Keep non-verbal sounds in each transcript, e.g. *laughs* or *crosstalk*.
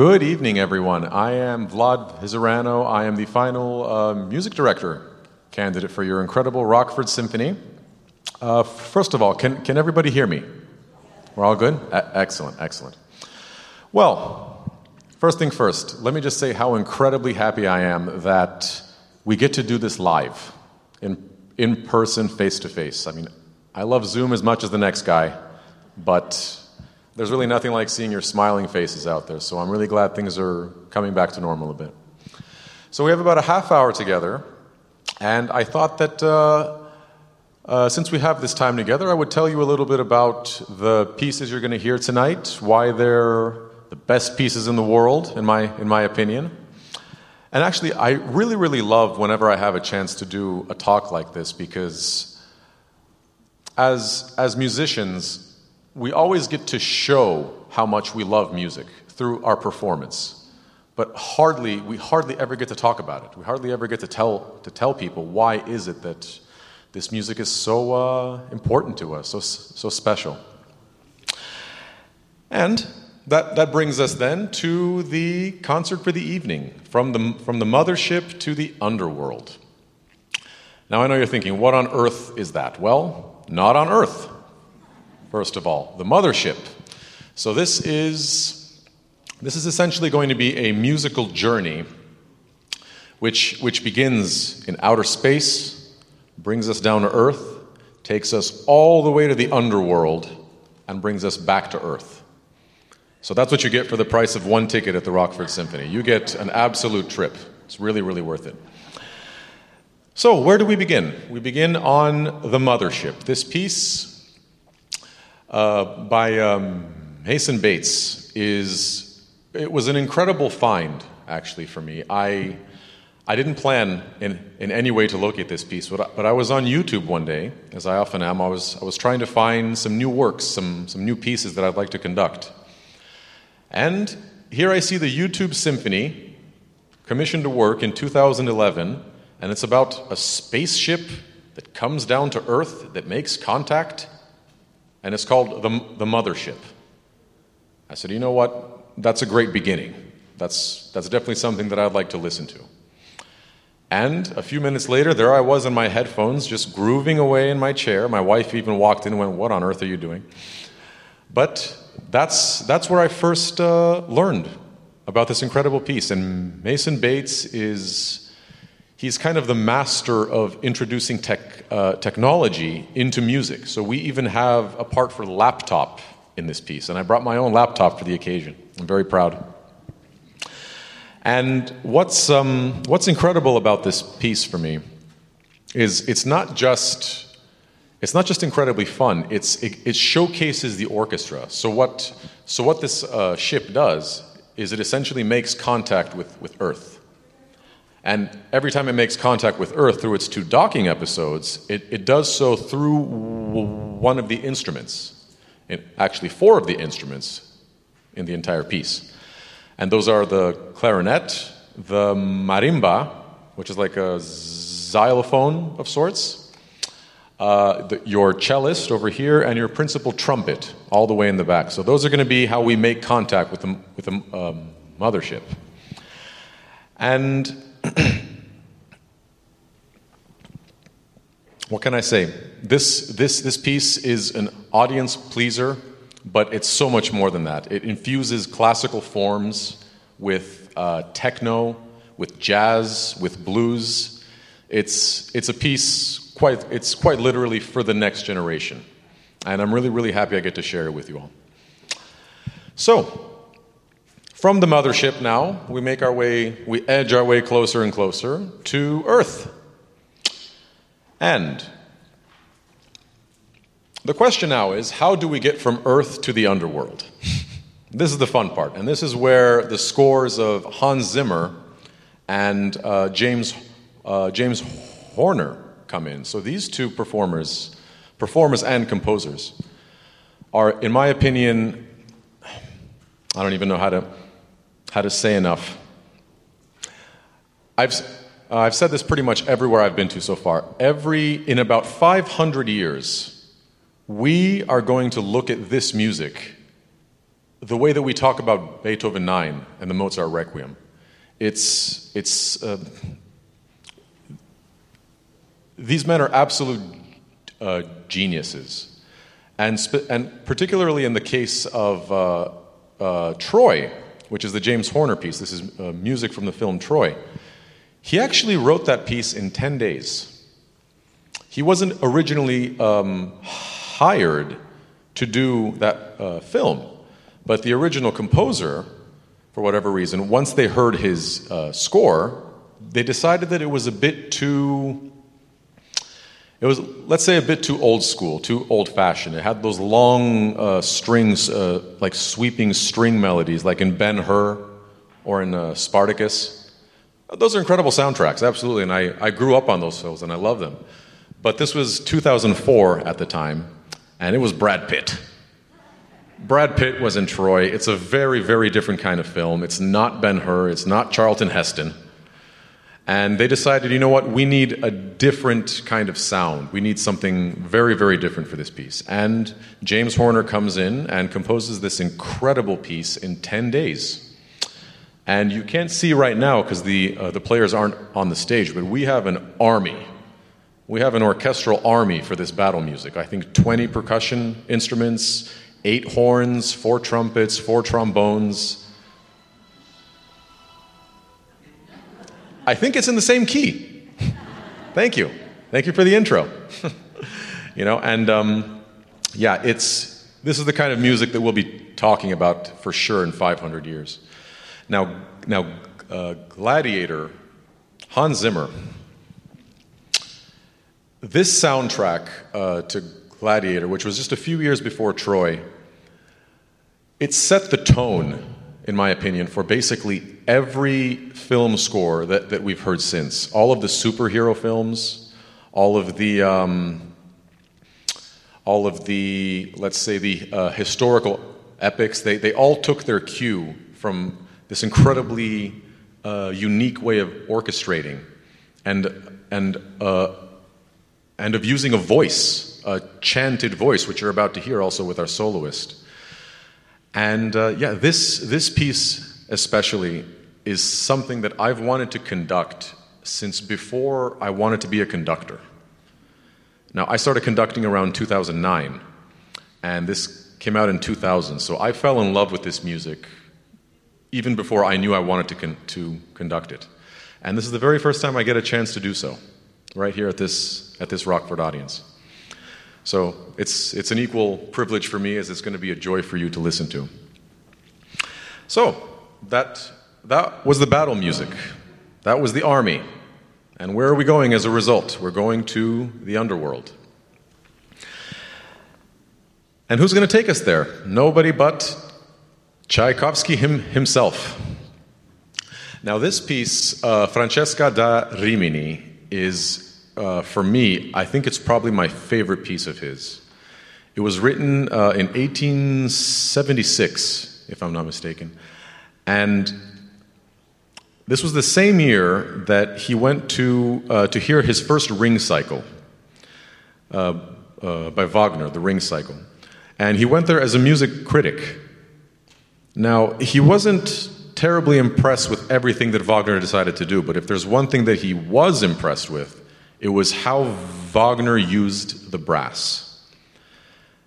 Good evening, everyone. I am Vlad Vizireanu. I am the final uh, music director candidate for your incredible Rockford Symphony. Uh, first of all, can, can everybody hear me? We're all good? A- excellent, excellent. Well, first thing first, let me just say how incredibly happy I am that we get to do this live, in, in person, face to face. I mean, I love Zoom as much as the next guy, but there's really nothing like seeing your smiling faces out there. So I'm really glad things are coming back to normal a bit. So we have about a half hour together, and I thought that uh, uh, since we have this time together, I would tell you a little bit about the pieces you're going to hear tonight, why they're the best pieces in the world, in my, in my opinion. And actually, I really, really love whenever I have a chance to do a talk like this because as, as musicians, we always get to show how much we love music through our performance. But hardly, we hardly ever get to talk about it. We hardly ever get to tell, to tell people why is it that this music is so uh, important to us, so, so special. And that, that brings us then to the concert for the evening, from the, from the mothership to the underworld. Now, I know you're thinking, what on earth is that? Well, not on earth first of all, the mothership. So this is this is essentially going to be a musical journey which which begins in outer space, brings us down to earth, takes us all the way to the underworld and brings us back to earth. So that's what you get for the price of one ticket at the Rockford Symphony. You get an absolute trip. It's really really worth it. So, where do we begin? We begin on the mothership. This piece uh, by um, Mason Bates is it was an incredible find actually for me. I I didn't plan in, in any way to locate this piece, but I, but I was on YouTube one day, as I often am. I was I was trying to find some new works, some some new pieces that I'd like to conduct, and here I see the YouTube Symphony commissioned to work in 2011, and it's about a spaceship that comes down to Earth that makes contact and it's called the, the Mothership. I said, you know what? That's a great beginning. That's, that's definitely something that I'd like to listen to. And a few minutes later, there I was in my headphones, just grooving away in my chair. My wife even walked in and went, What on earth are you doing? But that's, that's where I first uh, learned about this incredible piece. And Mason Bates is he's kind of the master of introducing tech, uh, technology into music. So we even have a part for laptop in this piece, and I brought my own laptop for the occasion. I'm very proud. And what's, um, what's incredible about this piece for me is it's not just it's not just incredibly fun it's it, it showcases the orchestra so what so what this uh, ship does is it essentially makes contact with with earth and every time it makes contact with Earth through its two docking episodes, it, it does so through one of the instruments. It, actually, four of the instruments in the entire piece. And those are the clarinet, the marimba, which is like a xylophone of sorts, uh, the, your cellist over here, and your principal trumpet all the way in the back. So, those are going to be how we make contact with the, with the um, mothership. And *clears throat* what can I say? This, this, this piece is an audience pleaser, but it's so much more than that. It infuses classical forms with uh, techno, with jazz, with blues. It's, it's a piece quite, it's quite literally for the next generation. And I'm really, really happy I get to share it with you all. So, from the mothership now, we make our way, we edge our way closer and closer to Earth. And the question now is how do we get from Earth to the underworld? *laughs* this is the fun part, and this is where the scores of Hans Zimmer and uh, James, uh, James Horner come in. So these two performers, performers and composers, are, in my opinion, I don't even know how to how to say enough. I've, uh, I've said this pretty much everywhere I've been to so far. Every, in about 500 years, we are going to look at this music the way that we talk about Beethoven 9 and the Mozart Requiem. It's, it's, uh, these men are absolute uh, geniuses. And, sp- and particularly in the case of uh, uh, Troy, which is the James Horner piece, this is uh, music from the film Troy. He actually wrote that piece in 10 days. He wasn't originally um, hired to do that uh, film, but the original composer, for whatever reason, once they heard his uh, score, they decided that it was a bit too it was, let's say, a bit too old school, too old fashioned. It had those long uh, strings, uh, like sweeping string melodies, like in Ben Hur or in uh, Spartacus. Those are incredible soundtracks, absolutely. And I, I grew up on those films and I love them. But this was 2004 at the time, and it was Brad Pitt. Brad Pitt was in Troy. It's a very, very different kind of film. It's not Ben Hur, it's not Charlton Heston. And they decided, you know what, we need a different kind of sound. We need something very, very different for this piece. And James Horner comes in and composes this incredible piece in 10 days. And you can't see right now because the, uh, the players aren't on the stage, but we have an army. We have an orchestral army for this battle music. I think 20 percussion instruments, eight horns, four trumpets, four trombones, I think it's in the same key. Thank you. Thank you for the intro. *laughs* you know, and um, yeah, it's this is the kind of music that we'll be talking about for sure in 500 years. Now, now, uh, Gladiator, Hans Zimmer. This soundtrack uh, to Gladiator, which was just a few years before Troy, it set the tone in my opinion, for basically every film score that, that we've heard since. All of the superhero films, all of the, um, all of the, let's say, the uh, historical epics, they, they all took their cue from this incredibly uh, unique way of orchestrating and, and, uh, and of using a voice, a chanted voice, which you're about to hear also with our soloist. And uh, yeah, this, this piece especially is something that I've wanted to conduct since before I wanted to be a conductor. Now, I started conducting around 2009, and this came out in 2000, so I fell in love with this music even before I knew I wanted to, con- to conduct it. And this is the very first time I get a chance to do so, right here at this, at this Rockford audience. So it's, it's an equal privilege for me as it's going to be a joy for you to listen to. So that, that was the battle music, that was the army. And where are we going as a result? We're going to the underworld. And who's going to take us there? Nobody but Tchaikovsky him, himself. Now, this piece, uh, Francesca da Rimini, is uh, for me, I think it's probably my favorite piece of his. It was written uh, in 1876, if I'm not mistaken. And this was the same year that he went to, uh, to hear his first ring cycle uh, uh, by Wagner, the ring cycle. And he went there as a music critic. Now, he wasn't terribly impressed with everything that Wagner decided to do, but if there's one thing that he was impressed with, it was how Wagner used the brass.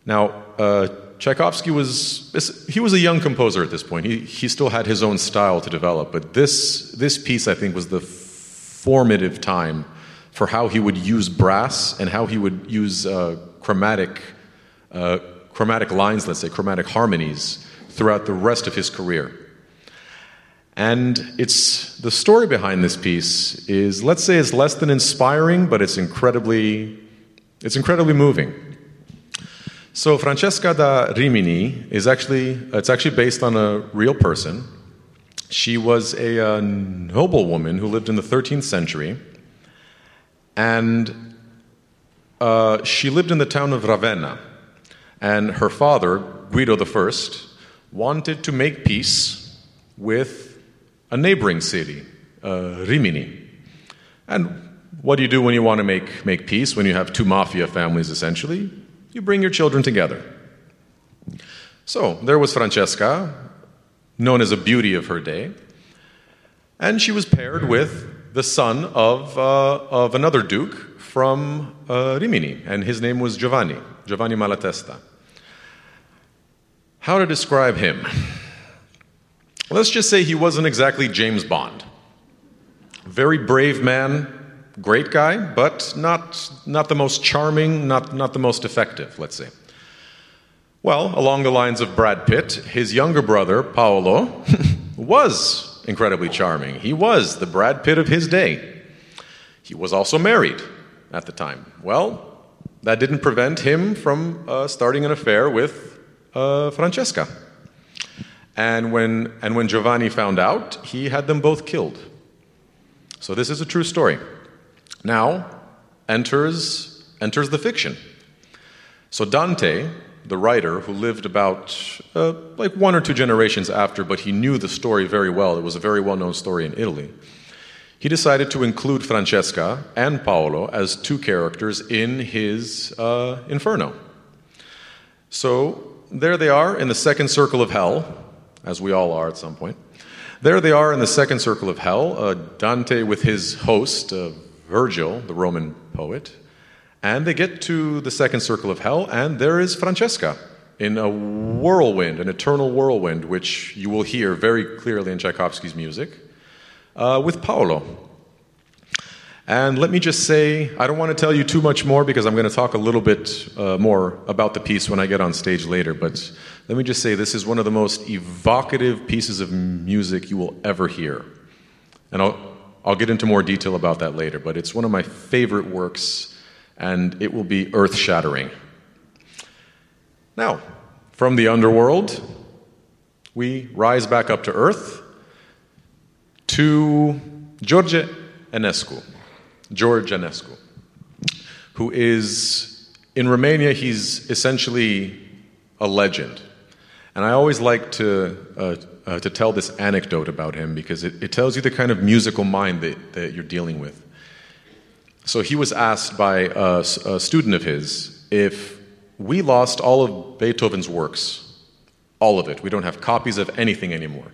Now, uh, Tchaikovsky was he was a young composer at this point. He he still had his own style to develop, but this this piece I think was the formative time for how he would use brass and how he would use uh, chromatic uh, chromatic lines, let's say chromatic harmonies throughout the rest of his career. And it's the story behind this piece is let's say it's less than inspiring, but it's incredibly it's incredibly moving. So Francesca da Rimini is actually it's actually based on a real person. She was a, a noblewoman who lived in the 13th century, and uh, she lived in the town of Ravenna. And her father, Guido I, wanted to make peace with a neighboring city, uh, Rimini. And what do you do when you want to make, make peace, when you have two mafia families essentially? You bring your children together. So there was Francesca, known as a beauty of her day, and she was paired with the son of, uh, of another duke from uh, Rimini, and his name was Giovanni, Giovanni Malatesta. How to describe him? Let's just say he wasn't exactly James Bond. Very brave man, great guy, but not, not the most charming, not, not the most effective, let's say. Well, along the lines of Brad Pitt, his younger brother, Paolo, *laughs* was incredibly charming. He was the Brad Pitt of his day. He was also married at the time. Well, that didn't prevent him from uh, starting an affair with uh, Francesca. And when, and when Giovanni found out, he had them both killed. So this is a true story. Now enters, enters the fiction. So Dante, the writer who lived about uh, like one or two generations after, but he knew the story very well. It was a very well known story in Italy. He decided to include Francesca and Paolo as two characters in his uh, Inferno. So there they are in the second circle of hell, as we all are at some point. There they are in the second circle of hell, uh, Dante with his host, uh, Virgil, the Roman poet, and they get to the second circle of hell, and there is Francesca in a whirlwind, an eternal whirlwind, which you will hear very clearly in Tchaikovsky's music, uh, with Paolo. And let me just say, I don't want to tell you too much more because I'm going to talk a little bit uh, more about the piece when I get on stage later. But let me just say, this is one of the most evocative pieces of music you will ever hear. And I'll, I'll get into more detail about that later, but it's one of my favorite works and it will be earth shattering. Now, from the underworld, we rise back up to earth to George Enescu. George Enescu, who is, in Romania, he's essentially a legend. And I always like to, uh, uh, to tell this anecdote about him because it, it tells you the kind of musical mind that, that you're dealing with. So he was asked by a, a student of his if we lost all of Beethoven's works, all of it, we don't have copies of anything anymore,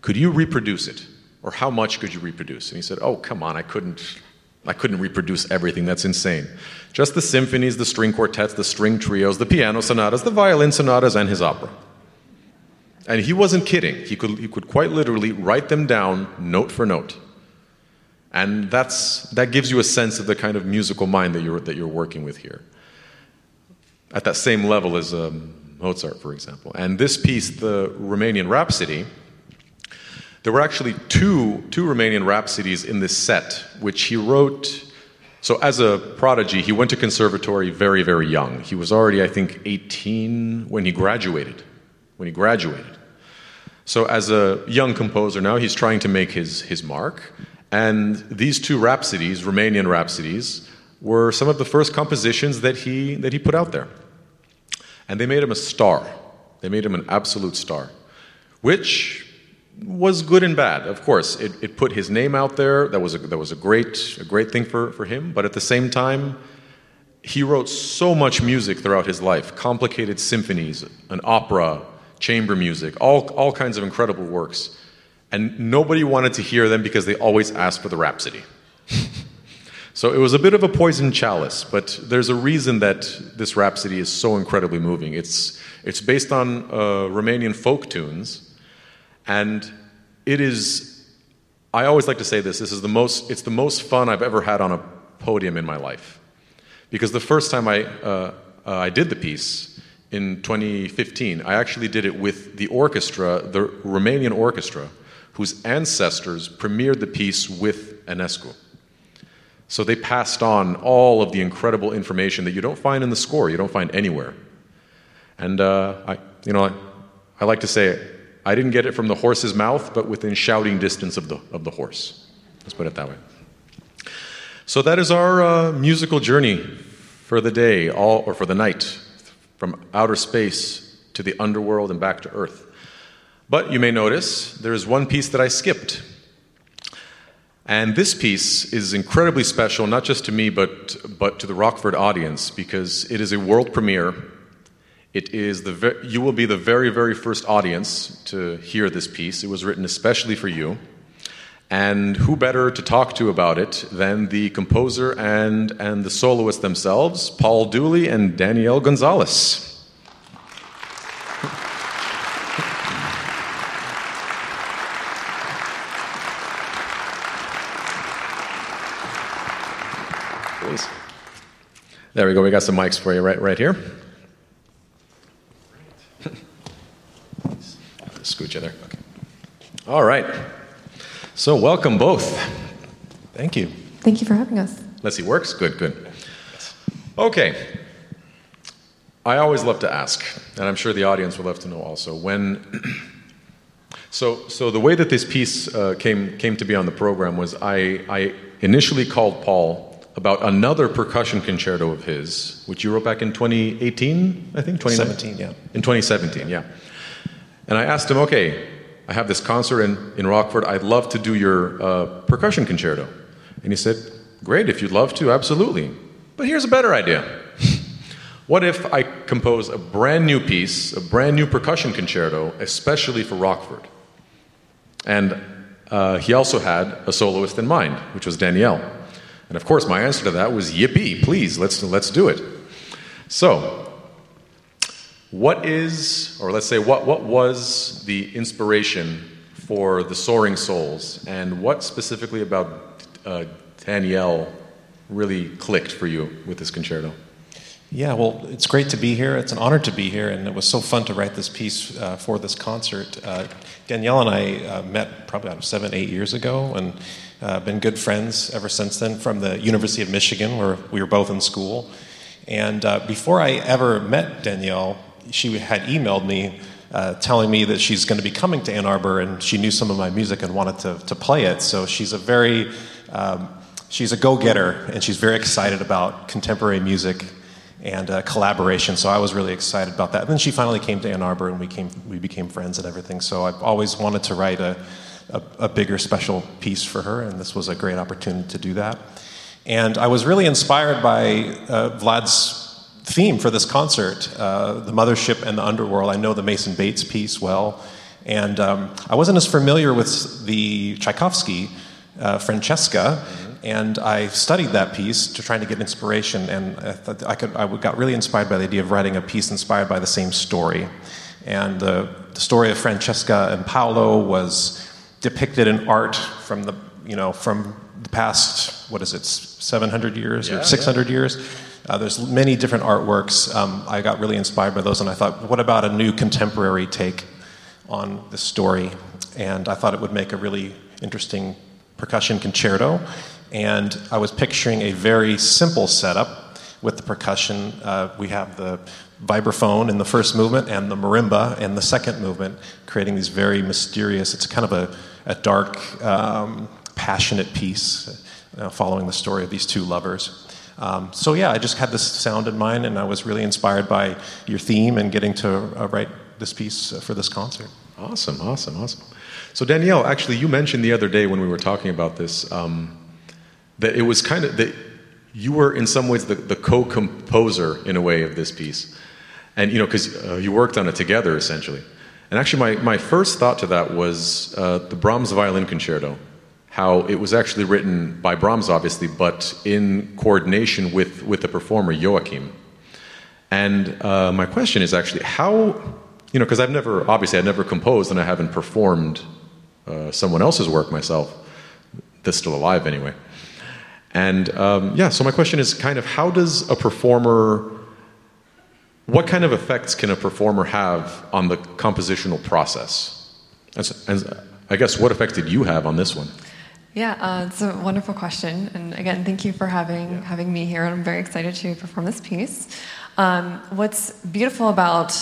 could you reproduce it? Or how much could you reproduce? And he said, Oh, come on, I couldn't. I couldn't reproduce everything. That's insane. Just the symphonies, the string quartets, the string trios, the piano sonatas, the violin sonatas, and his opera. And he wasn't kidding. He could, he could quite literally write them down note for note. And that's, that gives you a sense of the kind of musical mind that you're, that you're working with here. At that same level as um, Mozart, for example. And this piece, the Romanian Rhapsody, there were actually two, two Romanian Rhapsodies in this set, which he wrote. So, as a prodigy, he went to conservatory very, very young. He was already, I think, 18 when he graduated. When he graduated. So, as a young composer now, he's trying to make his, his mark. And these two rhapsodies, Romanian rhapsodies, were some of the first compositions that he, that he put out there. And they made him a star. They made him an absolute star, which was good and bad. Of course, it, it put his name out there. That was, a, that was a, great, a great thing for, for him. But at the same time, he wrote so much music throughout his life complicated symphonies, an opera, chamber music, all, all kinds of incredible works and nobody wanted to hear them because they always asked for the Rhapsody. *laughs* so it was a bit of a poison chalice, but there's a reason that this Rhapsody is so incredibly moving. It's, it's based on uh, Romanian folk tunes, and it is, I always like to say this, this is the most, it's the most fun I've ever had on a podium in my life. Because the first time I, uh, uh, I did the piece, in 2015, I actually did it with the orchestra, the Romanian orchestra, whose ancestors premiered the piece with Enescu. So they passed on all of the incredible information that you don't find in the score, you don't find anywhere. And uh, I, you know, I, I like to say, I didn't get it from the horse's mouth, but within shouting distance of the, of the horse. Let's put it that way. So that is our uh, musical journey for the day, all, or for the night, from outer space to the underworld and back to earth. But you may notice there is one piece that I skipped. And this piece is incredibly special, not just to me, but, but to the Rockford audience, because it is a world premiere. It is the ve- you will be the very, very first audience to hear this piece. It was written especially for you. And who better to talk to about it than the composer and, and the soloists themselves, Paul Dooley and Danielle Gonzalez. There we go. We got some mics for you right, right here. Scooch you there. Okay. All right. So, welcome both. Thank you. Thank you for having us. Let's see, works? Good, good. Okay. I always love to ask, and I'm sure the audience would love to know also. When, *clears throat* so, so the way that this piece uh, came came to be on the program was I, I initially called Paul about another percussion concerto of his, which you wrote back in 2018, I think 2017, yeah. In 2017, yeah. And I asked him, okay, I have this concert in, in Rockford. I'd love to do your uh, percussion concerto. And he said, great, if you'd love to, absolutely. But here's a better idea. *laughs* what if I compose a brand new piece, a brand new percussion concerto, especially for Rockford? And uh, he also had a soloist in mind, which was Danielle. And of course, my answer to that was yippee, please, let's, let's do it. So, what is, or let's say, what, what was the inspiration for the Soaring Souls, and what specifically about uh, Danielle really clicked for you with this concerto? Yeah, well, it's great to be here. It's an honor to be here, and it was so fun to write this piece uh, for this concert. Uh, Danielle and I uh, met probably seven, eight years ago, and uh, been good friends ever since then from the University of Michigan, where we were both in school. And uh, before I ever met Danielle, she had emailed me uh, telling me that she's going to be coming to Ann Arbor and she knew some of my music and wanted to, to play it. So she's a very, um, she's a go getter and she's very excited about contemporary music and uh, collaboration. So I was really excited about that. And then she finally came to Ann Arbor and we, came, we became friends and everything. So I've always wanted to write a, a, a bigger special piece for her, and this was a great opportunity to do that. And I was really inspired by uh, Vlad's theme for this concert, uh, the mothership and the underworld. I know the Mason Bates piece well, and um, I wasn't as familiar with the Tchaikovsky uh, Francesca, mm-hmm. and I studied that piece to try to get inspiration. And I, I, could, I got really inspired by the idea of writing a piece inspired by the same story. And the, the story of Francesca and Paolo was depicted in art from the you know from the past what is it 700 years yeah, or 600 yeah. years uh, there's many different artworks um, i got really inspired by those and i thought what about a new contemporary take on this story and i thought it would make a really interesting percussion concerto and i was picturing a very simple setup with the percussion uh, we have the vibraphone in the first movement and the marimba in the second movement creating these very mysterious it's kind of a a dark, um, passionate piece uh, following the story of these two lovers. Um, so, yeah, I just had this sound in mind, and I was really inspired by your theme and getting to uh, write this piece for this concert. Awesome, awesome, awesome. So, Danielle, actually, you mentioned the other day when we were talking about this um, that it was kind of that you were, in some ways, the, the co composer in a way of this piece. And, you know, because uh, you worked on it together essentially. And actually, my, my first thought to that was uh, the Brahms Violin Concerto, how it was actually written by Brahms, obviously, but in coordination with, with the performer Joachim. And uh, my question is actually how, you know, because I've never, obviously, I've never composed and I haven't performed uh, someone else's work myself, that's still alive anyway. And um, yeah, so my question is kind of how does a performer what kind of effects can a performer have on the compositional process? And I guess what effect did you have on this one? Yeah, uh, it's a wonderful question, and again, thank you for having yeah. having me here. I'm very excited to perform this piece. Um, what's beautiful about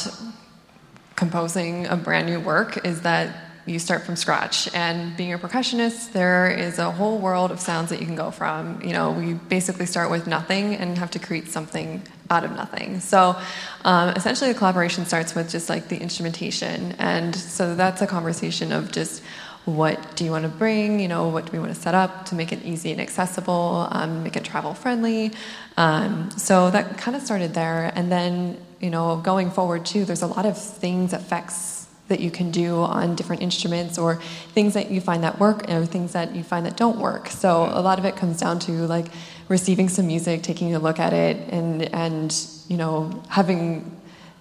composing a brand new work is that you start from scratch. And being a percussionist, there is a whole world of sounds that you can go from. You know, we basically start with nothing and have to create something out of nothing. So um, essentially, the collaboration starts with just like the instrumentation. And so that's a conversation of just what do you want to bring? You know, what do we want to set up to make it easy and accessible, um, make it travel friendly? Um, so that kind of started there. And then you know, going forward too, there's a lot of things, effects that you can do on different instruments or things that you find that work or things that you find that don't work. So a lot of it comes down to like receiving some music, taking a look at it and and you know, having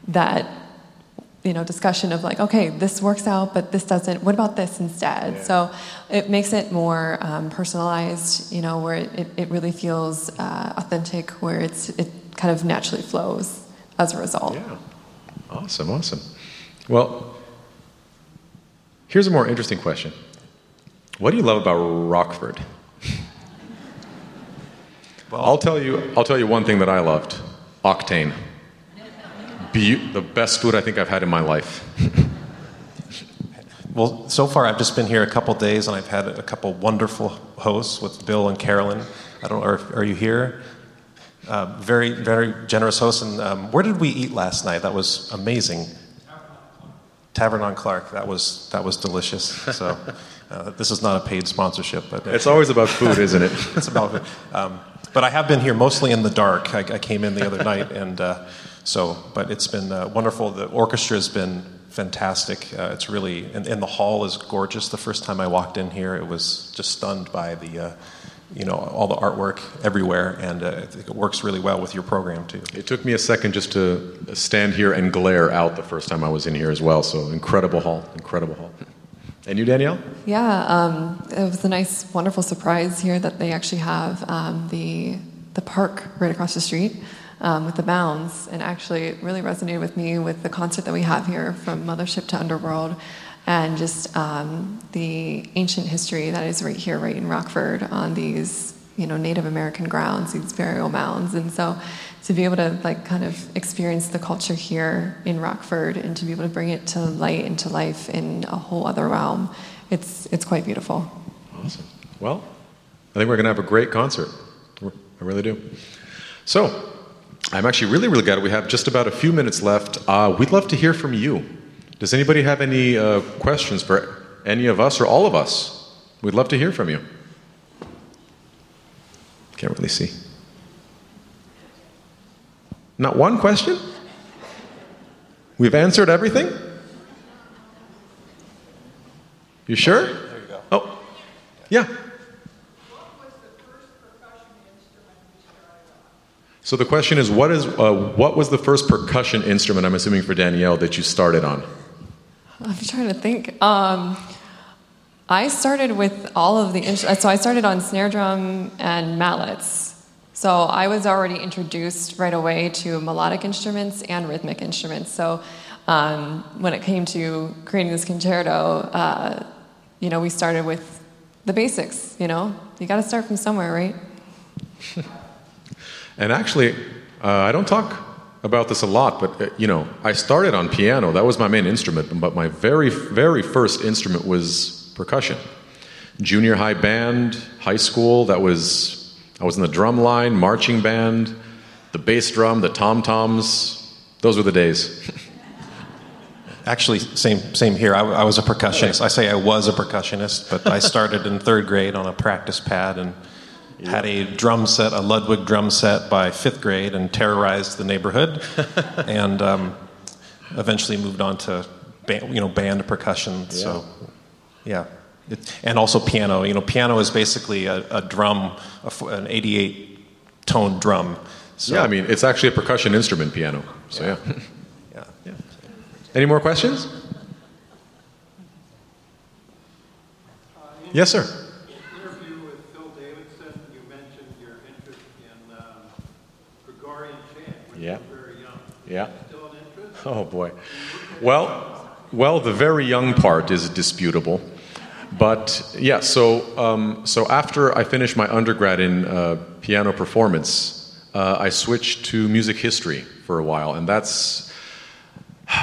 that you know discussion of like okay this works out but this doesn't. What about this instead? Yeah. so it makes it more um, personalized you know where it, it really feels uh, authentic where it's it kind of naturally flows as a result. Yeah. Awesome awesome. Well here's a more interesting question what do you love about rockford well, i'll tell you i'll tell you one thing that i loved octane be- the best food I think I've had in my life. well, so far I've just been here a couple days and I've had a couple wonderful hosts with Bill and Carolyn. I don't know, are, are you here? Uh, very, very generous hosts. And um, where did we eat last night? That was amazing. Tavern on Clark. That was that was delicious. So *laughs* uh, this is not a paid sponsorship, but it's always about food, isn't it? *laughs* it's about food. Um, but I have been here mostly in the dark. I, I came in the other night and. Uh, so, but it's been uh, wonderful. The orchestra has been fantastic. Uh, it's really, and, and, the hall is gorgeous. The first time I walked in here, it was just stunned by the, uh, you know, all the artwork everywhere, and uh, I think it works really well with your program too. It took me a second just to stand here and glare out the first time I was in here as well. So incredible hall, incredible hall. And you, Danielle? Yeah, um, it was a nice, wonderful surprise here that they actually have um, the the park right across the street um, with the bounds, and actually it really resonated with me with the concert that we have here from Mothership to Underworld, and just um, the ancient history that is right here, right in Rockford, on these you know Native American grounds, these burial mounds, and so to be able to like kind of experience the culture here in Rockford and to be able to bring it to light and to life in a whole other realm, it's it's quite beautiful. Awesome. Well, I think we're going to have a great concert. I really do. So, I'm actually really, really glad we have just about a few minutes left. Uh, we'd love to hear from you. Does anybody have any uh, questions for any of us or all of us? We'd love to hear from you. Can't really see. Not one question? We've answered everything? You sure? There you go. Oh, yeah. So the question is, what is uh, what was the first percussion instrument? I'm assuming for Danielle that you started on. I'm trying to think. Um, I started with all of the so I started on snare drum and mallets. So I was already introduced right away to melodic instruments and rhythmic instruments. So um, when it came to creating this concerto, uh, you know, we started with the basics. You know, you got to start from somewhere, right? *laughs* And actually, uh, I don't talk about this a lot, but uh, you know, I started on piano. That was my main instrument, but my very, very first instrument was percussion. Junior high band, high school. That was I was in the drum line, marching band, the bass drum, the tom toms. Those were the days. *laughs* Actually, same same here. I, I was a percussionist. I say I was a percussionist, but I started in third grade on a practice pad and had a drum set, a Ludwig drum set by fifth grade, and terrorized the neighborhood. *laughs* and um, eventually moved on to band, you know band percussion. Yeah. So yeah, it, and also piano. You know, piano is basically a, a drum, a, an 88 tone drum. So, yeah, I mean it's actually a percussion instrument, piano. So yeah. yeah. yeah. *laughs* yeah. Any more questions? Yes, sir. Yeah. Yeah. *laughs* Oh boy. Well, well, the very young part is disputable, but yeah. So, um, so after I finished my undergrad in uh, piano performance, uh, I switched to music history for a while, and that's. *sighs*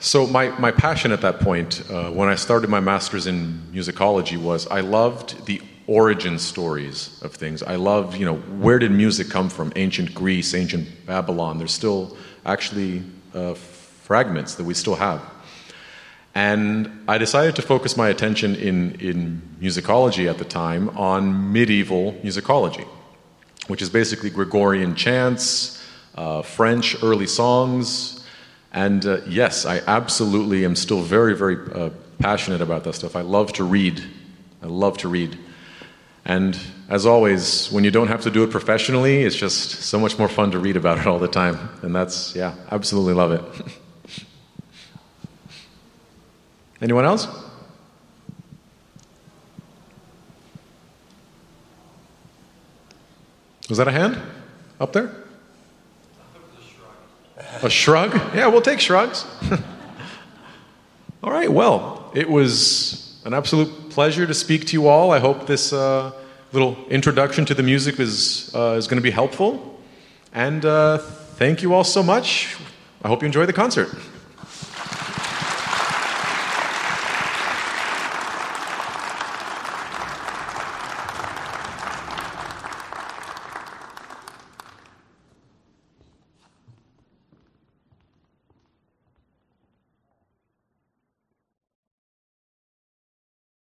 So my, my passion at that point, uh, when I started my master's in musicology, was I loved the origin stories of things. I love, you know, where did music come from? Ancient Greece, ancient Babylon. There's still actually uh, fragments that we still have. And I decided to focus my attention in, in musicology at the time on medieval musicology, which is basically Gregorian chants, uh, French early songs. And uh, yes, I absolutely am still very, very uh, passionate about that stuff. I love to read. I love to read. And as always, when you don't have to do it professionally, it's just so much more fun to read about it all the time. And that's, yeah, absolutely love it. *laughs* Anyone else? Was that a hand up there? A shrug? Yeah, we'll take shrugs. *laughs* all right, well, it was an absolute pleasure to speak to you all. I hope this uh, little introduction to the music is, uh, is going to be helpful. And uh, thank you all so much. I hope you enjoy the concert.